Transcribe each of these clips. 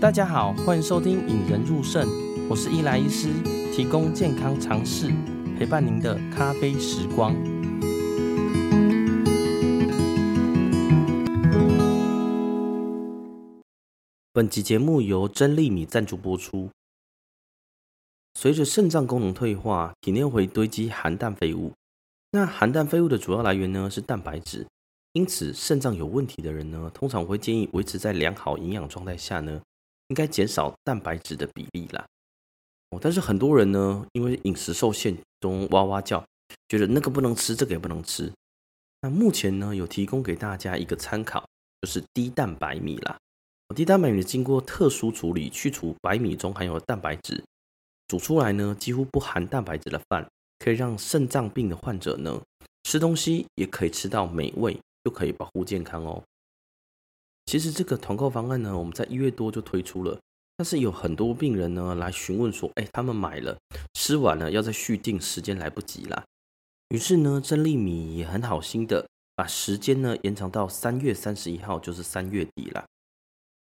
大家好，欢迎收听《引人入胜》，我是伊莱医师，提供健康常识，陪伴您的咖啡时光。本集节目由珍粒米赞助播出。随着肾脏功能退化，体内会堆积含氮废物。那含氮废物的主要来源呢，是蛋白质。因此，肾脏有问题的人呢，通常会建议维持在良好营养状态下呢，应该减少蛋白质的比例啦。哦，但是很多人呢，因为饮食受限，都哇哇叫，觉得那个不能吃，这个也不能吃。那目前呢，有提供给大家一个参考，就是低蛋白米啦。低蛋白米经过特殊处理，去除白米中含有的蛋白质，煮出来呢，几乎不含蛋白质的饭，可以让肾脏病的患者呢，吃东西也可以吃到美味。又可以保护健康哦。其实这个团购方案呢，我们在一月多就推出了，但是有很多病人呢来询问说，哎，他们买了吃完了要再续订，时间来不及啦。于是呢，珍粒米也很好心的把时间呢延长到三月三十一号，就是三月底啦。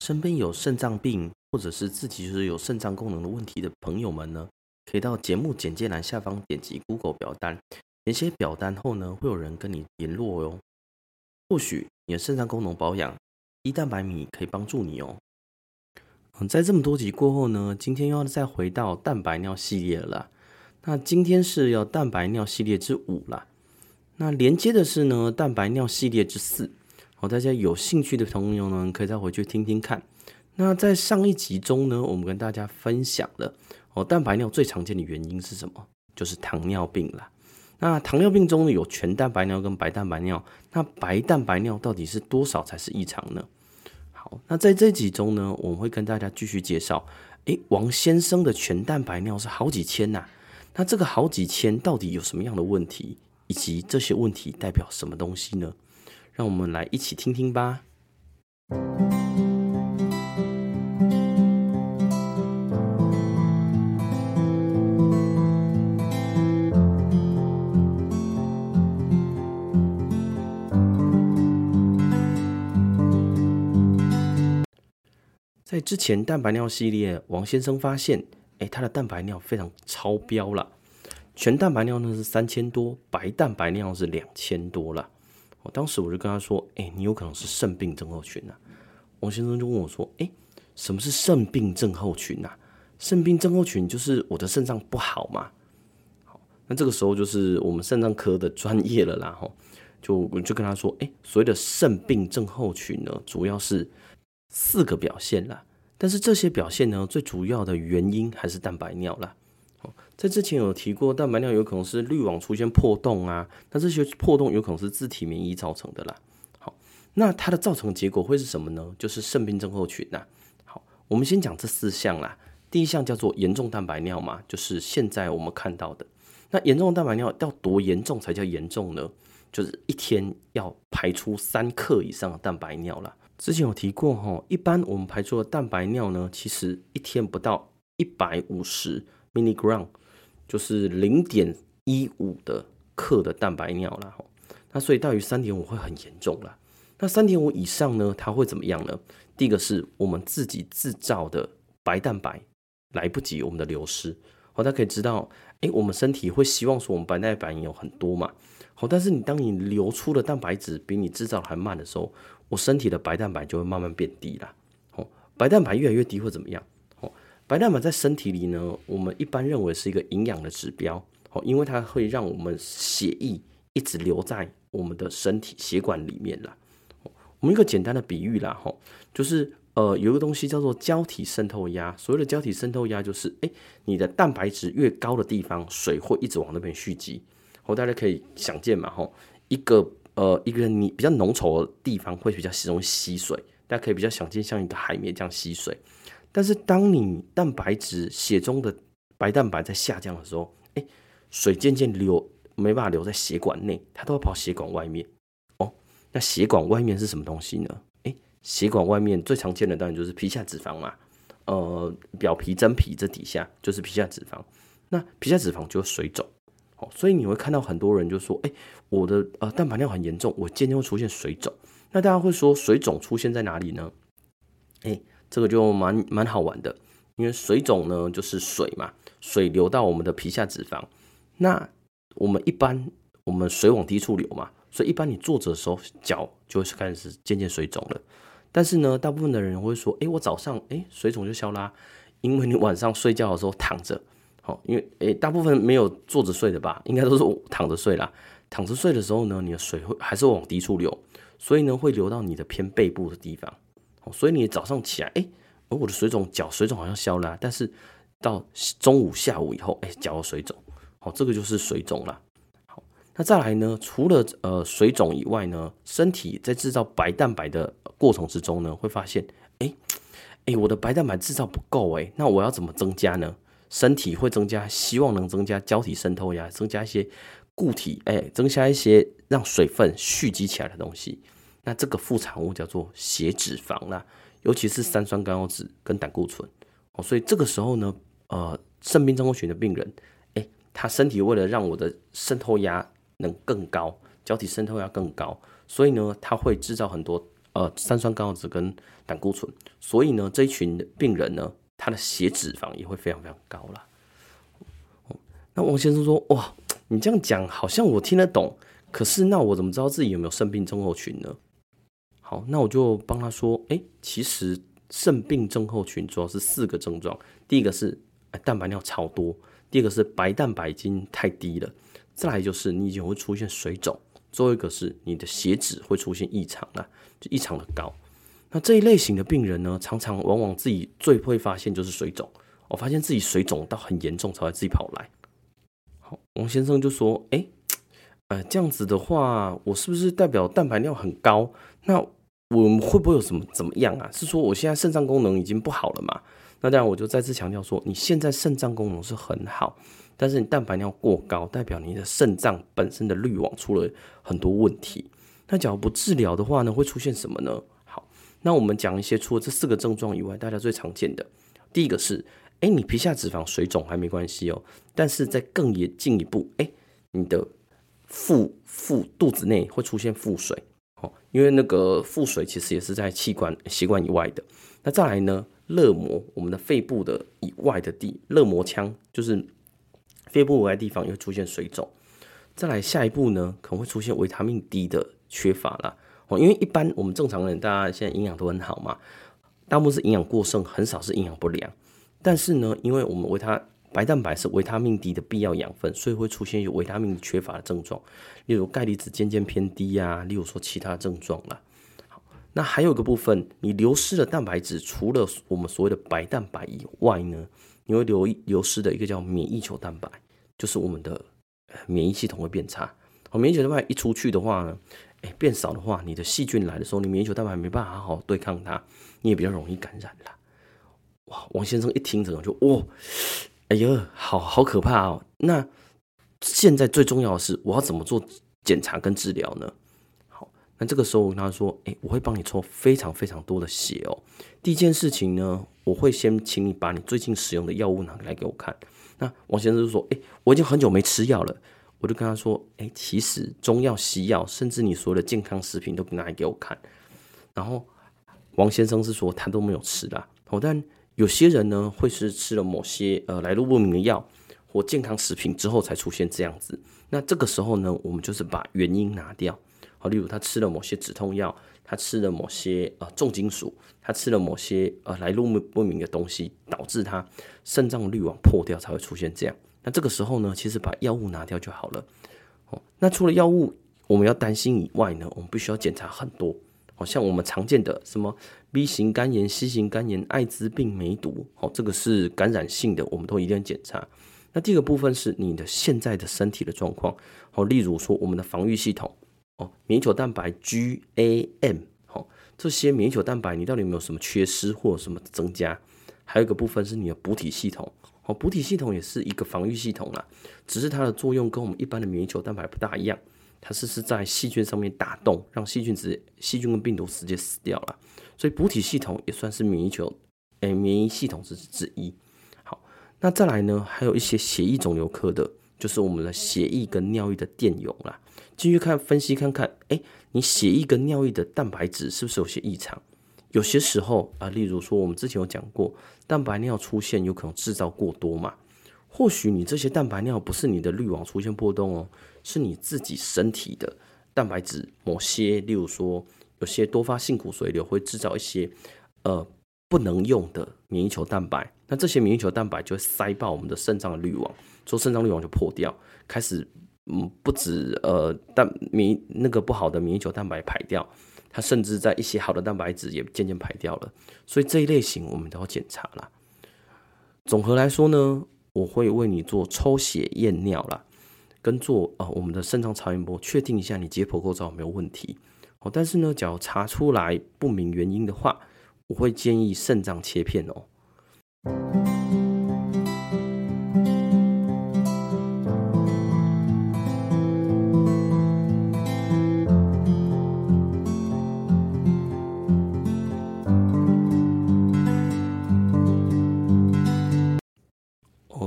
身边有肾脏病或者是自己就是有肾脏功能的问题的朋友们呢，可以到节目简介栏下方点击 Google 表单，填写表单后呢，会有人跟你联络哟。或许你的肾脏功能保养，低蛋白米可以帮助你哦。嗯，在这么多集过后呢，今天又要再回到蛋白尿系列了。那今天是要蛋白尿系列之五了。那连接的是呢蛋白尿系列之四。好，大家有兴趣的朋友呢，可以再回去听听看。那在上一集中呢，我们跟大家分享了哦，蛋白尿最常见的原因是什么？就是糖尿病啦。那糖尿病中呢，有全蛋白尿跟白蛋白尿，那白蛋白尿到底是多少才是异常呢？好，那在这集中呢，我们会跟大家继续介绍，诶，王先生的全蛋白尿是好几千呐、那这个好几千到底有什么样的问题，以及这些问题代表什么东西呢？让我们来一起听听吧。在之前蛋白尿系列，王先生发现，哎，他的蛋白尿非常超标了。全蛋白尿呢是三千多，白蛋白尿是两千多了。我当时我就跟他说，哎，你有可能是肾病症候群呐。王先生就问我说，哎，什么是肾病症候群呐？肾病症候群就是我的肾脏不好嘛。好，那这个时候就是我们肾脏科的专业了啦。吼，就我就跟他说，哎，所谓的肾病症候群呢，主要是。四个表现啦，但是这些表现呢，最主要的原因还是蛋白尿啦。在之前有提过，蛋白尿有可能是滤网出现破洞啊，那这些破洞有可能是自体免疫造成的啦。好，那它的造成结果会是什么呢？就是肾病症候群呐。好，我们先讲这四项啦。第一项叫做严重蛋白尿嘛，就是现在我们看到的。那严重蛋白尿要多严重才叫严重呢？就是一天要排出三克以上的蛋白尿啦。之前有提过哈，一般我们排出的蛋白尿呢，其实一天不到一百五十 m i l i g r a m 就是零点一五的克的蛋白尿了哈。那所以大于三点五会很严重了。那三点五以上呢，它会怎么样呢？第一个是我们自己制造的白蛋白来不及我们的流失。好，大家可以知道，诶，我们身体会希望说我们白蛋白有很多嘛。好，但是你当你流出的蛋白质比你制造还慢的时候，我身体的白蛋白就会慢慢变低了，哦，白蛋白越来越低会怎么样？哦，白蛋白在身体里呢，我们一般认为是一个营养的指标，哦，因为它会让我们血液一直留在我们的身体血管里面了。我们一个简单的比喻啦，哈，就是呃，有一个东西叫做胶体渗透压。所谓的胶体渗透压，就是诶，你的蛋白质越高的地方，水会一直往那边蓄积。哦，大家可以想见嘛，哈，一个。呃，一个你比较浓稠的地方会比较容易吸水，大家可以比较想见像一个海绵这样吸水。但是当你蛋白质血中的白蛋白在下降的时候，哎，水渐渐流没办法留在血管内，它都要跑血管外面。哦，那血管外面是什么东西呢？哎，血管外面最常见的当然就是皮下脂肪嘛。呃，表皮、真皮这底下就是皮下脂肪，那皮下脂肪就水肿。所以你会看到很多人就说：“哎，我的呃蛋白尿很严重，我渐渐会出现水肿。”那大家会说水肿出现在哪里呢？哎，这个就蛮蛮好玩的，因为水肿呢就是水嘛，水流到我们的皮下脂肪，那我们一般我们水往低处流嘛，所以一般你坐着的时候脚就会开始渐渐水肿了。但是呢，大部分的人会说，哎，我早上哎水肿就消啦，因为你晚上睡觉的时候躺着，好，因为哎大部分没有坐着睡的吧，应该都是躺着睡啦。躺着睡的时候呢，你的水会还是往低处流，所以呢会流到你的偏背部的地方。所以你早上起来，哎，我的水肿脚水肿好像消了，但是到中午下午以后，哎，脚有水肿，好，这个就是水肿了。好，那再来呢，除了呃水肿以外呢，身体在制造白蛋白的过程之中呢，会发现，哎，哎，我的白蛋白制造不够，哎，那我要怎么增加呢？身体会增加，希望能增加胶体渗透压，增加一些。固体哎，增加一些让水分蓄积起来的东西，那这个副产物叫做血脂肪啦，尤其是三酸甘油酯跟胆固醇哦。所以这个时候呢，呃，肾病症候群的病人，哎，他身体为了让我的渗透压能更高，胶体渗透压更高，所以呢，他会制造很多呃三酸甘油酯跟胆固醇，所以呢，这一群病人呢，他的血脂肪也会非常非常高啦。那王先生说，哇。你这样讲好像我听得懂，可是那我怎么知道自己有没有肾病症候群呢？好，那我就帮他说，哎，其实肾病症候群主要是四个症状，第一个是蛋白尿超多，第二个是白蛋白已经太低了，再来就是你已经会出现水肿，最后一个是你的血脂会出现异常了，就异常的高。那这一类型的病人呢，常常往往自己最会发现就是水肿，我发现自己水肿到很严重才会自己跑来。好王先生就说：“哎，呃，这样子的话，我是不是代表蛋白尿很高？那我们会不会有什么怎么样啊？是说我现在肾脏功能已经不好了嘛？那这样我就再次强调说，你现在肾脏功能是很好，但是你蛋白尿过高，代表你的肾脏本身的滤网出了很多问题。那假如不治疗的话呢，会出现什么呢？那我们讲一些除了这四个症状以外，大家最常见的，第一个是。”哎，你皮下脂肪水肿还没关系哦，但是在更也进一步，哎，你的腹腹肚子内会出现腹水哦，因为那个腹水其实也是在气管血管以外的。那再来呢，肋膜我们的肺部的以外的地，肋膜腔就是肺部以外的地方也会出现水肿。再来下一步呢，可能会出现维他命 D 的缺乏啦因为一般我们正常人大家现在营养都很好嘛，大部分是营养过剩，很少是营养不良。但是呢，因为我们维他白蛋白是维他命 D 的必要养分，所以会出现有维他命缺乏的症状，例如钙离子渐渐偏低呀，例如说其他症状啦。好，那还有一个部分，你流失的蛋白质，除了我们所谓的白蛋白以外呢，你会流流失的一个叫免疫球蛋白，就是我们的免疫系统会变差。好，免疫球蛋白一出去的话呢，哎，变少的话，你的细菌来的时候，你免疫球蛋白没办法好好对抗它，你也比较容易感染了。哇，王先生一听这个就哦，哎呦，好好可怕哦。那现在最重要的是，我要怎么做检查跟治疗呢？好，那这个时候我跟他说，哎，我会帮你抽非常非常多的血哦。第一件事情呢，我会先请你把你最近使用的药物拿来给我看。那王先生就说，哎，我已经很久没吃药了。我就跟他说，哎，其实中药、西药，甚至你所有的健康食品都拿来给我看。然后王先生是说他都没有吃啦，好，但。有些人呢，会是吃了某些呃来路不明的药或健康食品之后才出现这样子。那这个时候呢，我们就是把原因拿掉。好，例如他吃了某些止痛药，他吃了某些呃重金属，他吃了某些呃来路不明的东西，导致他肾脏滤网破掉才会出现这样。那这个时候呢，其实把药物拿掉就好了。哦，那除了药物我们要担心以外呢，我们必须要检查很多。好像我们常见的什么 B 型肝炎、C 型肝炎、艾滋病、梅毒，好，这个是感染性的，我们都一定要检查。那第二个部分是你的现在的身体的状况，好，例如说我们的防御系统，哦，免疫球蛋白 GAM，好，这些免疫球蛋白你到底有没有什么缺失或什么增加？还有一个部分是你的补体系统，好，补体系统也是一个防御系统啦，只是它的作用跟我们一般的免疫球蛋白不大一样。它是是在细菌上面打洞，让细菌直接细菌跟病毒直接死掉了，所以补体系统也算是免疫球，诶、免疫系统之之一。好，那再来呢，还有一些血液肿瘤科的，就是我们的血液跟尿液的电泳啦，进去看分析看看，诶、你血液跟尿液的蛋白质是不是有些异常？有些时候啊，例如说我们之前有讲过，蛋白尿出现有可能制造过多嘛。或许你这些蛋白尿不是你的滤网出现破洞哦，是你自己身体的蛋白质某些，例如说有些多发性骨髓瘤会制造一些呃不能用的免疫球蛋白，那这些免疫球蛋白就会塞爆我们的肾脏的滤网，说肾脏滤网就破掉，开始嗯不止呃蛋免那个不好的免疫球蛋白排掉，它甚至在一些好的蛋白质也渐渐排掉了，所以这一类型我们都要检查啦。总和来说呢，我会为你做抽血验尿啦，跟做啊、我们的肾脏超音波，确定一下你解剖构造有没有问题。哦，但是呢，只要查出来不明原因的话，我会建议肾脏切片哦。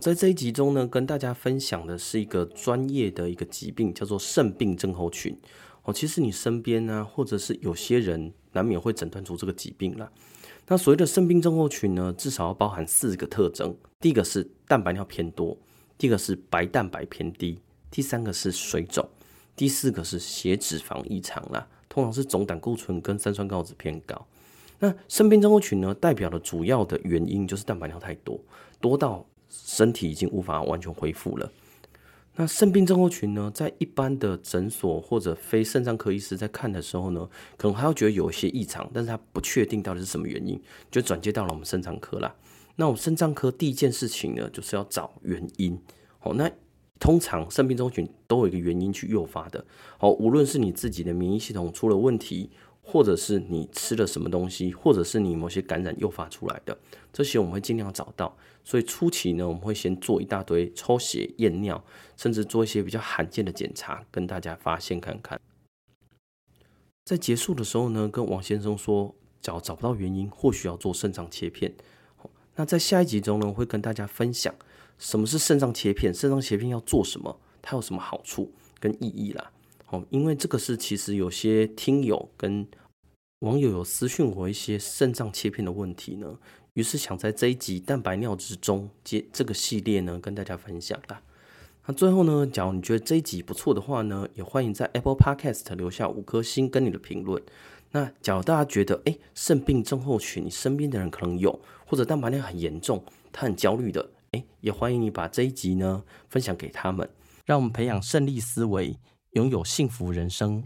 在这一集中呢，跟大家分享的是一个专业的一个疾病，叫做肾病症候群。哦，其实你身边呢，或者是有些人难免会诊断出这个疾病啦。那所谓的肾病症候群呢，至少要包含四个特征：第一个是蛋白尿偏多，第二个是白蛋白偏低，第三个是水肿，第四个是血脂肪异常啦。通常是总胆固醇跟三酸甘油偏高。那肾病症候群呢，代表的主要的原因就是蛋白尿太多，多到身体已经无法完全恢复了。那肾病症候群呢，在一般的诊所或者非肾脏科医师在看的时候呢，可能还要觉得有一些异常，但是他不确定到底是什么原因，就转接到了我们肾脏科啦。那我们肾脏科第一件事情呢，就是要找原因。哦，那通常肾病症候群都有一个原因去诱发的。好，无论是你自己的免疫系统出了问题。或者是你吃了什么东西，或者是你某些感染诱发出来的，这些我们会尽量找到。所以初期呢，我们会先做一大堆抽血、验尿，甚至做一些比较罕见的检查，跟大家发现看看。在结束的时候呢，跟王先生说，找找不到原因，或许要做肾脏切片。那在下一集中呢，会跟大家分享什么是肾脏切片，肾脏切片要做什么，它有什么好处跟意义啦。哦，因为这个是其实有些听友跟网友有私讯我一些肾脏切片的问题呢，于是想在这一集蛋白尿之中接这个系列呢跟大家分享啦。那最后呢，假如你觉得这一集不错的话呢，也欢迎在 Apple Podcast 留下五颗星跟你的评论。那假如大家觉得诶肾病症候群你身边的人可能有，或者蛋白尿很严重，他很焦虑的，诶也欢迎你把这一集呢分享给他们，让我们培养胜利思维。拥有幸福人生。